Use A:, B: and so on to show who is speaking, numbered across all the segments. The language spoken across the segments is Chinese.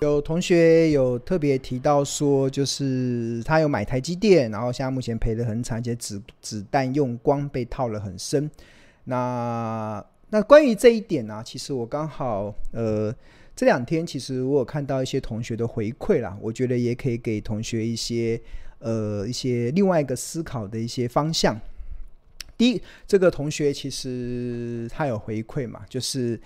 A: 有同学有特别提到说，就是他有买台积电，然后现在目前赔得很惨，而且子子弹用光被套了很深。那那关于这一点呢、其实我刚好呃这两天其实我有看到一些同学的回馈啦，我觉得也可以给同学一些呃一些另外一个思考的一些方向。第一，这个同学其实他有回馈嘛，就是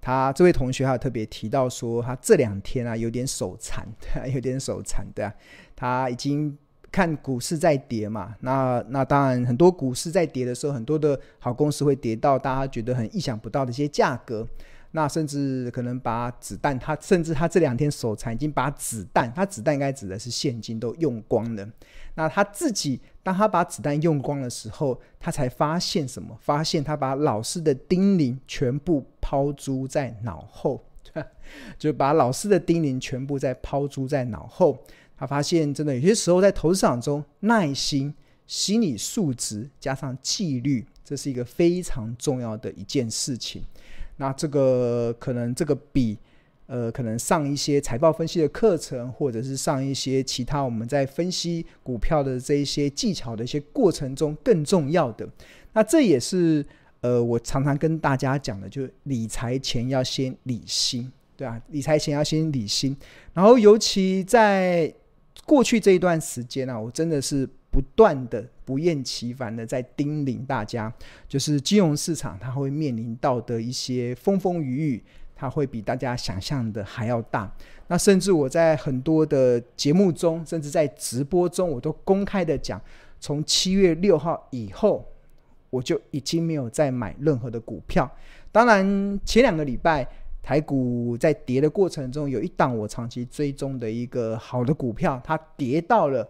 A: 他这位同学他特别提到说，他这两天啊有点手残，有点手残，对啊，他已经看股市在跌嘛，那那当然很多股市在跌的时候，很多的好公司会跌到大家觉得很意想不到的一些价格。那甚至可能把子弹，他甚至他这两天手残，已经把子弹，他子弹应该指的是现金都用光了。那他自己，当他把子弹用光的时候，他才发现什么？发现他把老师的叮咛全部抛诸在脑后，就把老师的叮咛全部在抛诸在脑后。他发现，真的有些时候在投资场中，耐心、心理素质加上纪律，这是一个非常重要的一件事情。那这个可能这个比呃可能上一些财报分析的课程，或者是上一些其他我们在分析股票的这一些技巧的一些过程中更重要的。那这也是呃我常常跟大家讲的，就是理财前要先理心，对啊，理财前要先理心。然后尤其在过去这一段时间啊，我真的是。不断的不厌其烦的在叮咛大家，就是金融市场它会面临到的一些风风雨雨，它会比大家想象的还要大。那甚至我在很多的节目中，甚至在直播中，我都公开的讲，从七月六号以后，我就已经没有再买任何的股票。当然，前两个礼拜台股在跌的过程中，有一档我长期追踪的一个好的股票，它跌到了。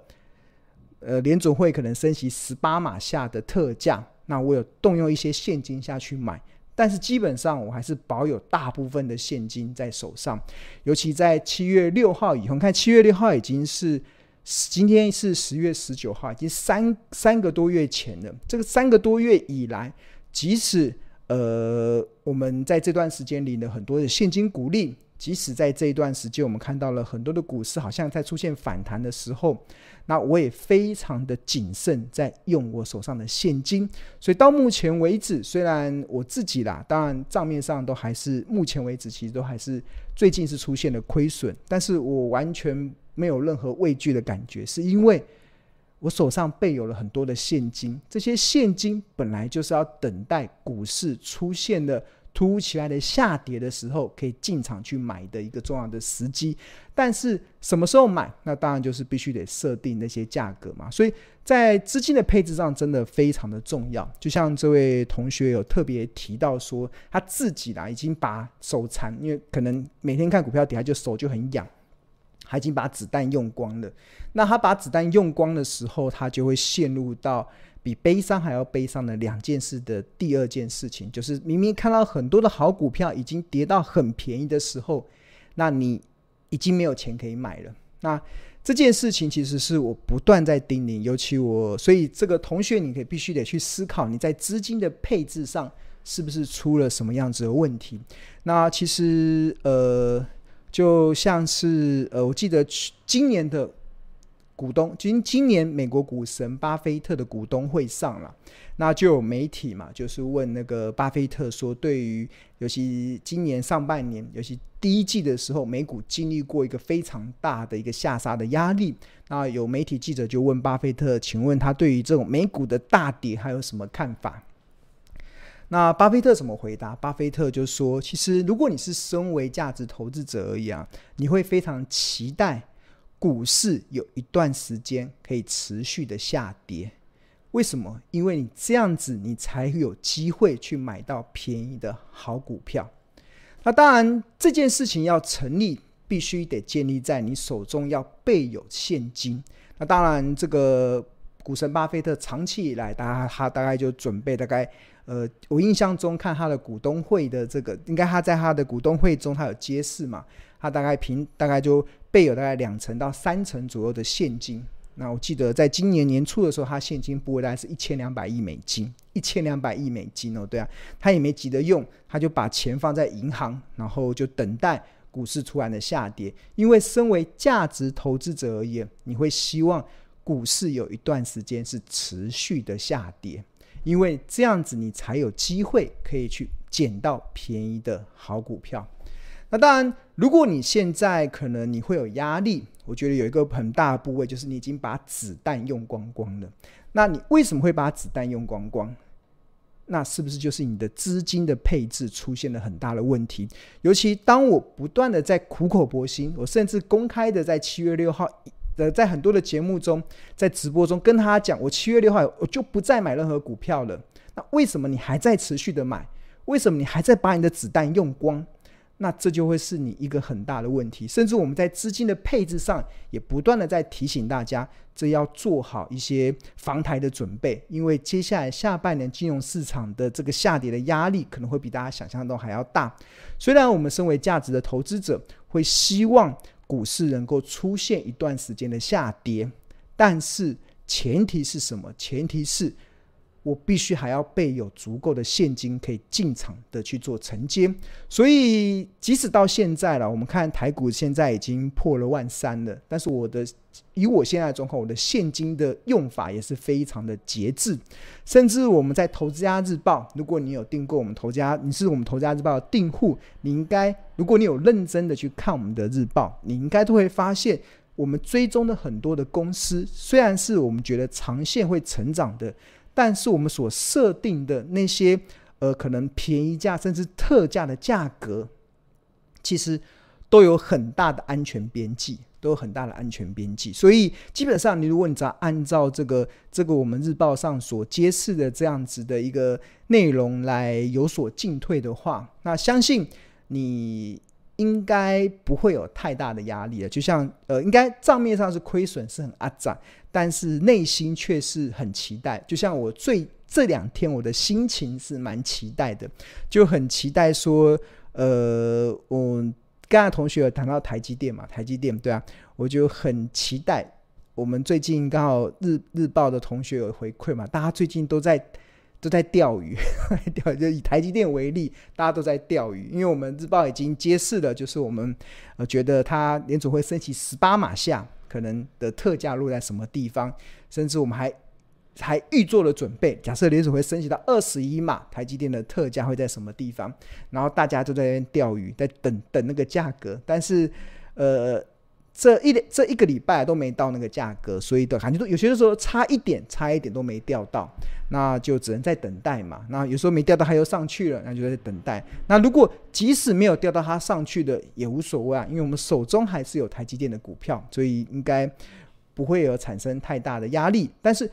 A: 呃，联总会可能升息十八码下的特价，那我有动用一些现金下去买，但是基本上我还是保有大部分的现金在手上。尤其在七月六号以后，看七月六号已经是今天是十月十九号，已经三三个多月前了。这个三个多月以来，即使呃我们在这段时间领了很多的现金股利，即使在这一段时间我们看到了很多的股市好像在出现反弹的时候。那我也非常的谨慎，在用我手上的现金，所以到目前为止，虽然我自己啦，当然账面上都还是目前为止，其实都还是最近是出现了亏损，但是我完全没有任何畏惧的感觉，是因为我手上备有了很多的现金，这些现金本来就是要等待股市出现的。突如其来的下跌的时候，可以进场去买的一个重要的时机。但是什么时候买？那当然就是必须得设定那些价格嘛。所以在资金的配置上，真的非常的重要。就像这位同学有特别提到说，他自己啦已经把手残，因为可能每天看股票底下就手就很痒，他已经把子弹用光了。那他把子弹用光的时候，他就会陷入到。比悲伤还要悲伤的两件事的第二件事情，就是明明看到很多的好股票已经跌到很便宜的时候，那你已经没有钱可以买了。那这件事情其实是我不断在叮咛，尤其我，所以这个同学，你可以必须得去思考，你在资金的配置上是不是出了什么样子的问题？那其实呃，就像是呃，我记得去今年的。股东今今年美国股神巴菲特的股东会上了，那就有媒体嘛，就是问那个巴菲特说，对于尤其今年上半年，尤其第一季的时候，美股经历过一个非常大的一个下杀的压力。那有媒体记者就问巴菲特，请问他对于这种美股的大跌还有什么看法？那巴菲特怎么回答？巴菲特就说，其实如果你是身为价值投资者而已啊，你会非常期待。股市有一段时间可以持续的下跌，为什么？因为你这样子，你才有机会去买到便宜的好股票。那当然，这件事情要成立，必须得建立在你手中要备有现金。那当然，这个股神巴菲特长期以来，大家他大概就准备大概，呃，我印象中看他的股东会的这个，应该他在他的股东会中他有揭示嘛。他大概平大概就备有大概两成到三成左右的现金。那我记得在今年年初的时候，他现金部位大概是一千两百亿美金，一千两百亿美金哦，对啊，他也没急着用，他就把钱放在银行，然后就等待股市突然的下跌，因为身为价值投资者而言，你会希望股市有一段时间是持续的下跌，因为这样子你才有机会可以去捡到便宜的好股票。那当然，如果你现在可能你会有压力，我觉得有一个很大的部位就是你已经把子弹用光光了。那你为什么会把子弹用光光？那是不是就是你的资金的配置出现了很大的问题？尤其当我不断的在苦口婆心，我甚至公开的在七月六号在很多的节目中，在直播中跟他讲，我七月六号我就不再买任何股票了。那为什么你还在持续的买？为什么你还在把你的子弹用光？那这就会是你一个很大的问题，甚至我们在资金的配置上也不断的在提醒大家，这要做好一些防台的准备，因为接下来下半年金融市场的这个下跌的压力可能会比大家想象中还要大。虽然我们身为价值的投资者，会希望股市能够出现一段时间的下跌，但是前提是什么？前提是。我必须还要备有足够的现金可以进场的去做承接，所以即使到现在了，我们看台股现在已经破了万三了，但是我的以我现在的状况，我的现金的用法也是非常的节制，甚至我们在投资家日报，如果你有订过我们投资家，你是我们投资家日报的订户，你应该如果你有认真的去看我们的日报，你应该都会发现，我们追踪的很多的公司，虽然是我们觉得长线会成长的。但是我们所设定的那些呃，可能便宜价甚至特价的价格，其实都有很大的安全边际，都有很大的安全边际。所以基本上，你如果你只要按照这个这个我们日报上所揭示的这样子的一个内容来有所进退的话，那相信你。应该不会有太大的压力了，就像呃，应该账面上是亏损是很阿杂，但是内心却是很期待。就像我最这两天我的心情是蛮期待的，就很期待说，呃，我刚才同学有谈到台积电嘛，台积电对啊，我就很期待。我们最近刚好日日报的同学有回馈嘛，大家最近都在。都在钓鱼，钓就以台积电为例，大家都在钓鱼，因为我们日报已经揭示了，就是我们呃觉得它联准会升起十八码下可能的特价落在什么地方，甚至我们还还预做了准备，假设联准会升息到二十一码，台积电的特价会在什么地方，然后大家都在那边钓鱼，在等等那个价格，但是呃。这一这一个礼拜都没到那个价格，所以的感觉都有些的时候差一点，差一点都没钓到，那就只能在等待嘛。那有时候没钓到，它又上去了，那就在等待。那如果即使没有钓到它上去的，也无所谓啊，因为我们手中还是有台积电的股票，所以应该不会有产生太大的压力。但是，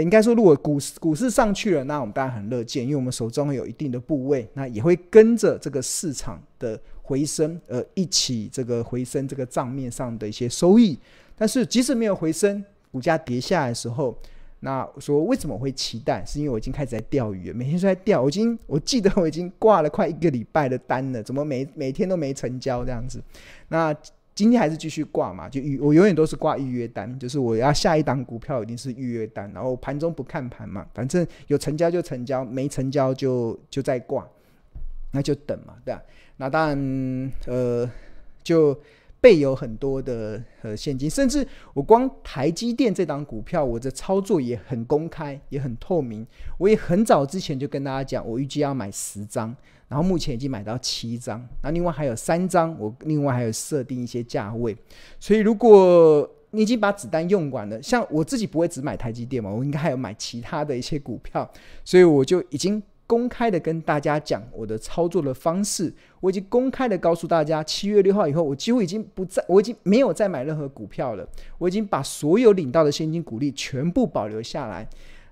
A: 应该说，如果股市股市上去了，那我们当然很乐见，因为我们手中有一定的部位，那也会跟着这个市场的。回升，呃，一起这个回升这个账面上的一些收益，但是即使没有回升，股价跌下来的时候，那说为什么会期待？是因为我已经开始在钓鱼了，每天都在钓，我已经我记得我已经挂了快一个礼拜的单了，怎么每每天都没成交这样子？那今天还是继续挂嘛？就预我永远都是挂预约单，就是我要下一档股票一定是预约单，然后盘中不看盘嘛，反正有成交就成交，没成交就就再挂，那就等嘛，对吧？那当然，呃，就备有很多的呃现金，甚至我光台积电这档股票，我的操作也很公开，也很透明。我也很早之前就跟大家讲，我预计要买十张，然后目前已经买到七张，那另外还有三张，我另外还有设定一些价位。所以如果你已经把子弹用完了，像我自己不会只买台积电嘛，我应该还有买其他的一些股票，所以我就已经。公开的跟大家讲我的操作的方式，我已经公开的告诉大家，七月六号以后，我几乎已经不再，我已经没有再买任何股票了。我已经把所有领到的现金股利全部保留下来。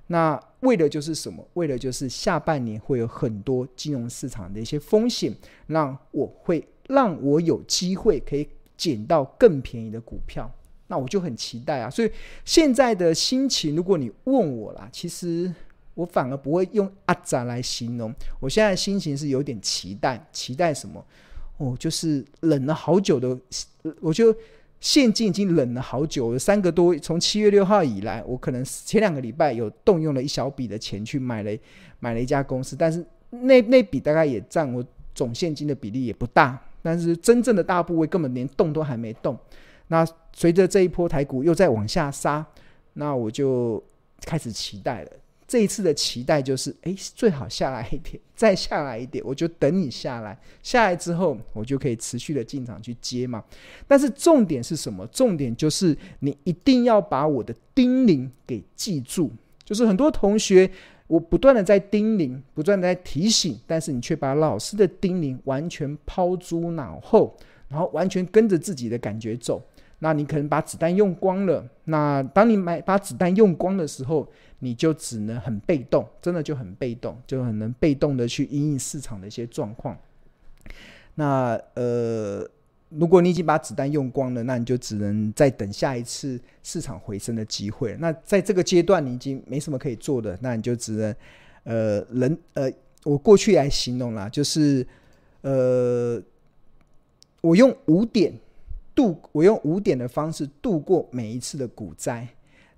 A: 那为的就是什么？为的就是下半年会有很多金融市场的一些风险，让我会让我有机会可以捡到更便宜的股票。那我就很期待啊！所以现在的心情，如果你问我啦，其实。我反而不会用阿扎来形容，我现在心情是有点期待，期待什么？哦，就是忍了好久的，我就现金已经忍了好久了，三个多，从七月六号以来，我可能前两个礼拜有动用了一小笔的钱去买了买了一家公司，但是那那笔大概也占我总现金的比例也不大。但是真正的大部位根本连动都还没动。那随着这一波台股又在往下杀，那我就开始期待了。这一次的期待就是，哎，最好下来一点，再下来一点，我就等你下来。下来之后，我就可以持续的进场去接嘛。但是重点是什么？重点就是你一定要把我的叮咛给记住。就是很多同学，我不断的在叮咛，不断的在提醒，但是你却把老师的叮咛完全抛诸脑后，然后完全跟着自己的感觉走。那你可能把子弹用光了。那当你买把子弹用光的时候，你就只能很被动，真的就很被动，就很能被动的去因应市场的一些状况。那呃，如果你已经把子弹用光了，那你就只能再等下一次市场回升的机会。那在这个阶段，你已经没什么可以做的，那你就只能呃，人呃，我过去来形容啦，就是呃，我用五点度，我用五点的方式度过每一次的股灾。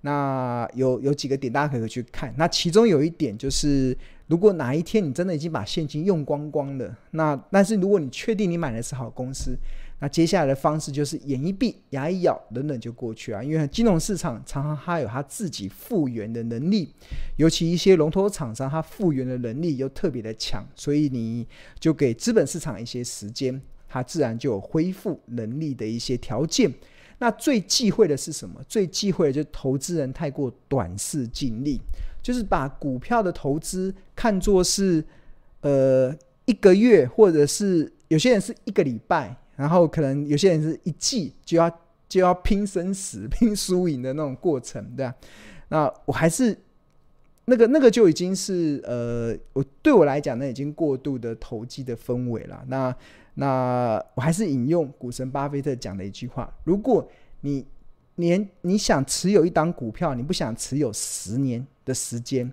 A: 那有有几个点大家可以去看。那其中有一点就是，如果哪一天你真的已经把现金用光光了，那但是如果你确定你买的是好公司，那接下来的方式就是眼一闭、牙一咬，等等就过去啊。因为金融市场常常它有它自己复原的能力，尤其一些龙头厂商，它复原的能力又特别的强，所以你就给资本市场一些时间，它自然就有恢复能力的一些条件。那最忌讳的是什么？最忌讳的就是投资人太过短视尽利，就是把股票的投资看作是呃一个月，或者是有些人是一个礼拜，然后可能有些人是一季就要就要拼生死、拼输赢的那种过程，对吧？那我还是那个那个就已经是呃，我对我来讲呢，已经过度的投机的氛围了。那那我还是引用股神巴菲特讲的一句话：如果你连你想持有一档股票，你不想持有十年的时间，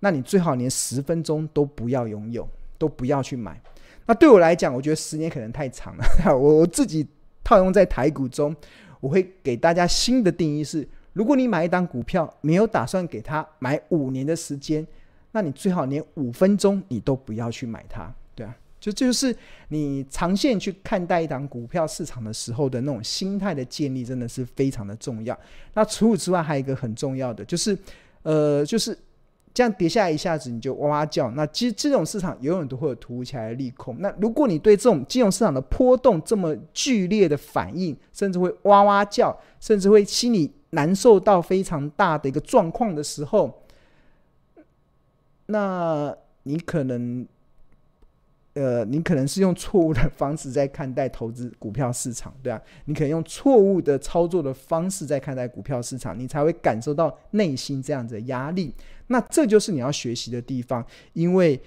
A: 那你最好连十分钟都不要拥有，都不要去买。那对我来讲，我觉得十年可能太长了。我我自己套用在台股中，我会给大家新的定义是：如果你买一档股票，没有打算给他买五年的时间，那你最好连五分钟你都不要去买它。对啊就这就是你长线去看待一档股票市场的时候的那种心态的建立，真的是非常的重要。那除此之外，还有一个很重要的，就是呃，就是这样跌下来一下子你就哇哇叫。那其实这种市场永远都会有突如其来的利空。那如果你对这种金融市场的波动这么剧烈的反应，甚至会哇哇叫，甚至会心里难受到非常大的一个状况的时候，那你可能。呃，你可能是用错误的方式在看待投资股票市场，对啊，你可能用错误的操作的方式在看待股票市场，你才会感受到内心这样子的压力。那这就是你要学习的地方，因为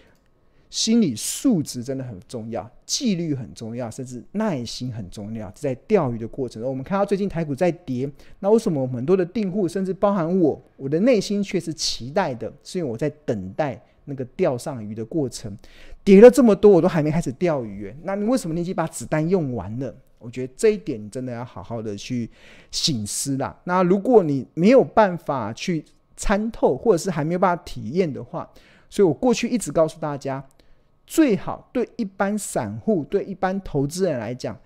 A: 心理素质真的很重要，纪律很重要，甚至耐心很重要。在钓鱼的过程中，我们看到最近台股在跌，那为什么我们很多的订户，甚至包含我，我的内心却是期待的，是因为我在等待。那个钓上鱼的过程，叠了这么多，我都还没开始钓鱼。那你为什么你已经把子弹用完了？我觉得这一点你真的要好好的去醒思啦。那如果你没有办法去参透，或者是还没有办法体验的话，所以我过去一直告诉大家，最好对一般散户、对一般投资人来讲，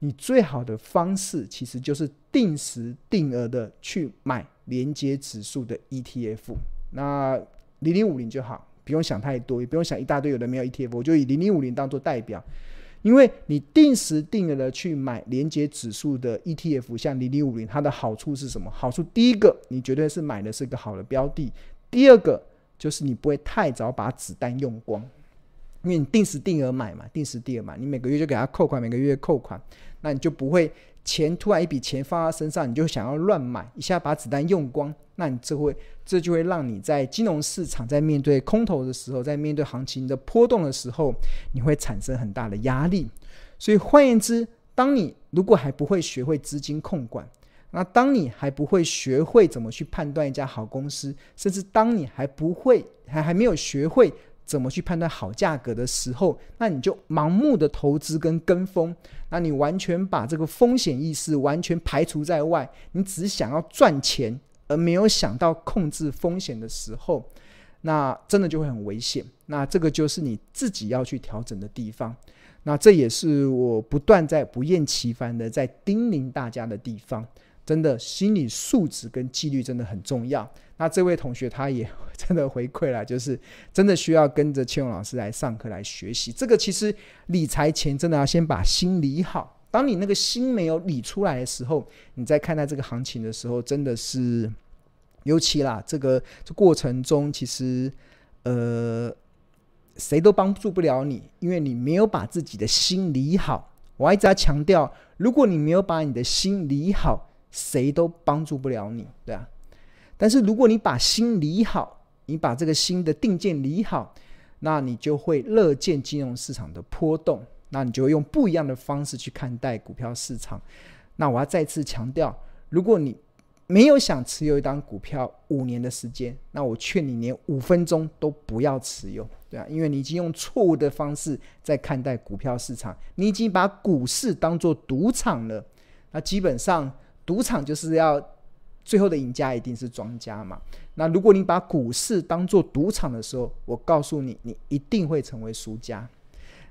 A: 你最好的方式其实就是定时定额的去买连接指数的 ETF。那零零五零就好。不用想太多，也不用想一大堆有的没有 ETF，我就以零零五零当做代表，因为你定时定额的去买连接指数的 ETF，像零零五零，它的好处是什么？好处第一个，你绝对是买的是一个好的标的；第二个，就是你不会太早把子弹用光，因为你定时定额买嘛，定时定额买，你每个月就给他扣款，每个月扣款，那你就不会。钱突然一笔钱放在身上，你就想要乱买，一下把子弹用光，那你这会这就会让你在金融市场在面对空头的时候，在面对行情的波动的时候，你会产生很大的压力。所以换言之，当你如果还不会学会资金控管，那当你还不会学会怎么去判断一家好公司，甚至当你还不会还还没有学会。怎么去判断好价格的时候，那你就盲目的投资跟跟风，那你完全把这个风险意识完全排除在外，你只想要赚钱，而没有想到控制风险的时候，那真的就会很危险。那这个就是你自己要去调整的地方。那这也是我不断在不厌其烦的在叮咛大家的地方。真的，心理素质跟纪律真的很重要。那这位同学他也真的回馈了，就是真的需要跟着千勇老师来上课来学习。这个其实理财前真的要先把心理好。当你那个心没有理出来的时候，你在看待这个行情的时候，真的是，尤其啦，这个这过程中其实呃，谁都帮助不了你，因为你没有把自己的心理好。我一直在强调，如果你没有把你的心理好，谁都帮助不了你，对啊。但是如果你把心理好，你把这个心的定见理好，那你就会乐见金融市场的波动，那你就会用不一样的方式去看待股票市场。那我要再次强调，如果你没有想持有一档股票五年的时间，那我劝你连五分钟都不要持有，对啊，因为你已经用错误的方式在看待股票市场，你已经把股市当作赌场了。那基本上，赌场就是要最后的赢家一定是庄家嘛。那如果你把股市当做赌场的时候，我告诉你，你一定会成为输家。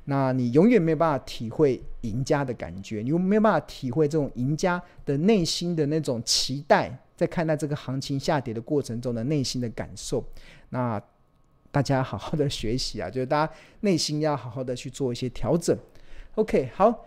A: 那你永远没有办法体会赢家的感觉，你又没有办法体会这种赢家的内心的那种期待，在看待这个行情下跌的过程中的内心的感受。那大家好好的学习啊，就是大家内心要好好的去做一些调整。OK，好。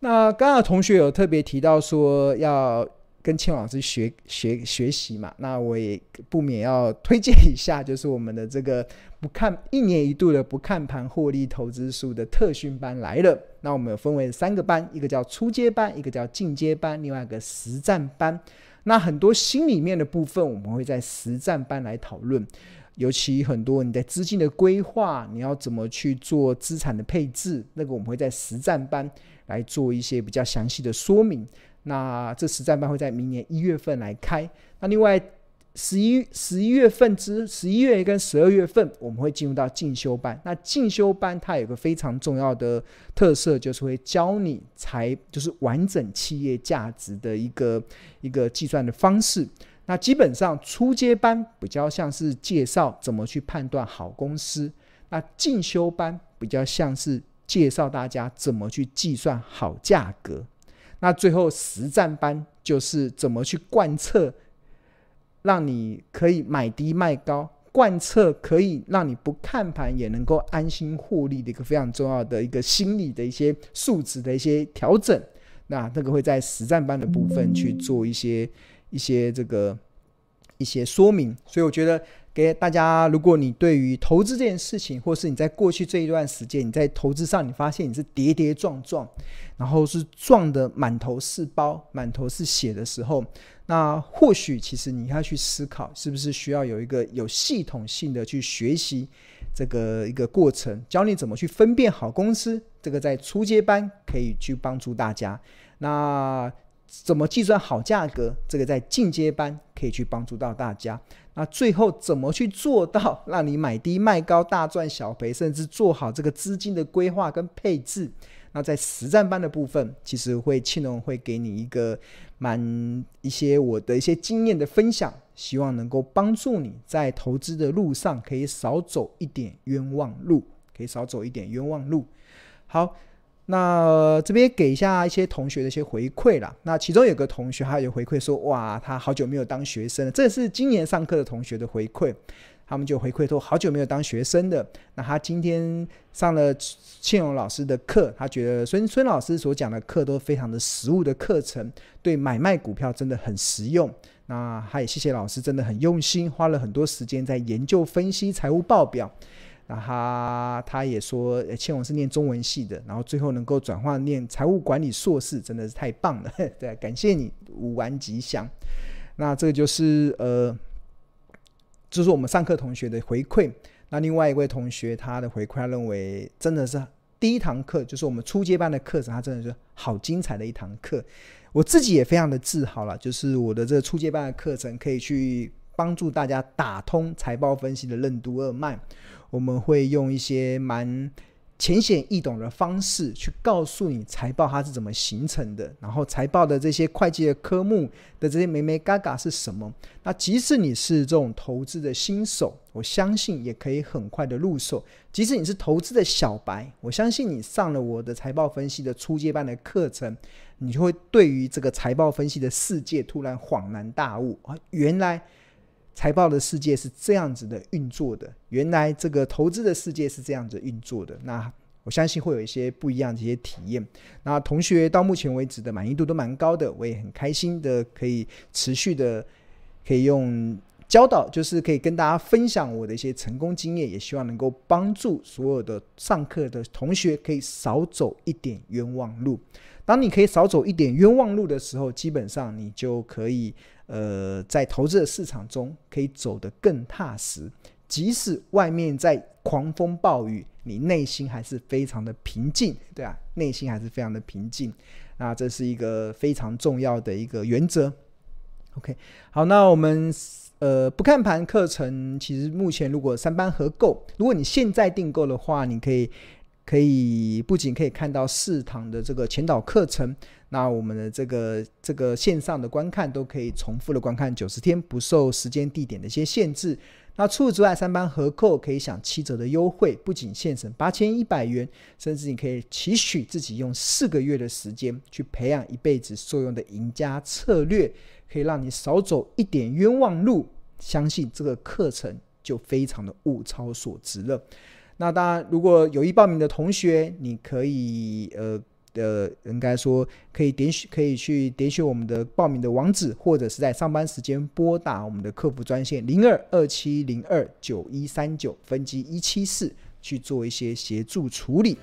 A: 那刚刚同学有特别提到说要。跟千老师学学学习嘛，那我也不免要推荐一下，就是我们的这个不看一年一度的不看盘获利投资术的特训班来了。那我们有分为三个班，一个叫初阶班，一个叫进阶班，另外一个实战班。那很多心里面的部分，我们会在实战班来讨论，尤其很多你在资金的规划，你要怎么去做资产的配置，那个我们会在实战班来做一些比较详细的说明。那这实战班会在明年一月份来开。那另外十一十一月份之十一月跟十二月份，我们会进入到进修班。那进修班它有个非常重要的特色，就是会教你财，就是完整企业价值的一个一个计算的方式。那基本上初阶班比较像是介绍怎么去判断好公司，那进修班比较像是介绍大家怎么去计算好价格。那最后实战班就是怎么去贯彻，让你可以买低卖高，贯彻可以让你不看盘也能够安心获利的一个非常重要的一个心理的一些素质的一些调整。那那个会在实战班的部分去做一些一些这个一些说明。所以我觉得。给大家，如果你对于投资这件事情，或是你在过去这一段时间，你在投资上，你发现你是跌跌撞撞，然后是撞得满头是包、满头是血的时候，那或许其实你要去思考，是不是需要有一个有系统性的去学习这个一个过程，教你怎么去分辨好公司。这个在初阶班可以去帮助大家。那怎么计算好价格？这个在进阶班可以去帮助到大家。那最后怎么去做到让你买低卖高、大赚小赔，甚至做好这个资金的规划跟配置？那在实战班的部分，其实会庆龙会给你一个蛮一些我的一些经验的分享，希望能够帮助你在投资的路上可以少走一点冤枉路，可以少走一点冤枉路。好。那这边给一下一些同学的一些回馈啦。那其中有个同学他有回馈说，哇，他好久没有当学生了。这是今年上课的同学的回馈，他们就回馈说，好久没有当学生的。那他今天上了庆荣老师的课，他觉得孙孙老师所讲的课都非常的实务的课程，对买卖股票真的很实用。那他也谢谢老师，真的很用心，花了很多时间在研究分析财务报表。那他他也说，千王是念中文系的，然后最后能够转换念财务管理硕士，真的是太棒了。对，感谢你，五完吉祥。那这个就是呃，这是我们上课同学的回馈。那另外一位同学他的回馈，他认为真的是第一堂课，就是我们初阶班的课程，他真的是好精彩的一堂课。我自己也非常的自豪了，就是我的这个初阶班的课程可以去帮助大家打通财报分析的任督二脉。我们会用一些蛮浅显易懂的方式去告诉你财报它是怎么形成的，然后财报的这些会计的科目的这些眉眉嘎嘎是什么。那即使你是这种投资的新手，我相信也可以很快的入手。即使你是投资的小白，我相信你上了我的财报分析的初阶班的课程，你就会对于这个财报分析的世界突然恍然大悟啊！原来财报的世界是这样子的运作的，原来这个投资的世界是这样子运作的。那我相信会有一些不一样的一些体验。那同学到目前为止的满意度都蛮高的，我也很开心的可以持续的可以用。教导就是可以跟大家分享我的一些成功经验，也希望能够帮助所有的上课的同学可以少走一点冤枉路。当你可以少走一点冤枉路的时候，基本上你就可以呃在投资的市场中可以走得更踏实。即使外面在狂风暴雨，你内心还是非常的平静，对啊，内心还是非常的平静。那这是一个非常重要的一个原则。OK，好，那我们。呃，不看盘课程，其实目前如果三班合购，如果你现在订购的话，你可以可以不仅可以看到四堂的这个前导课程，那我们的这个这个线上的观看都可以重复的观看九十天，不受时间地点的一些限制。那除此之外，三班合购可以享七折的优惠，不仅现省八千一百元，甚至你可以期许自己用四个月的时间去培养一辈子受用的赢家策略。可以让你少走一点冤枉路，相信这个课程就非常的物超所值了。那当然，如果有意报名的同学，你可以呃呃，应该说可以点选，可以去点选我们的报名的网址，或者是在上班时间拨打我们的客服专线零二二七零二九一三九分机一七四去做一些协助处理。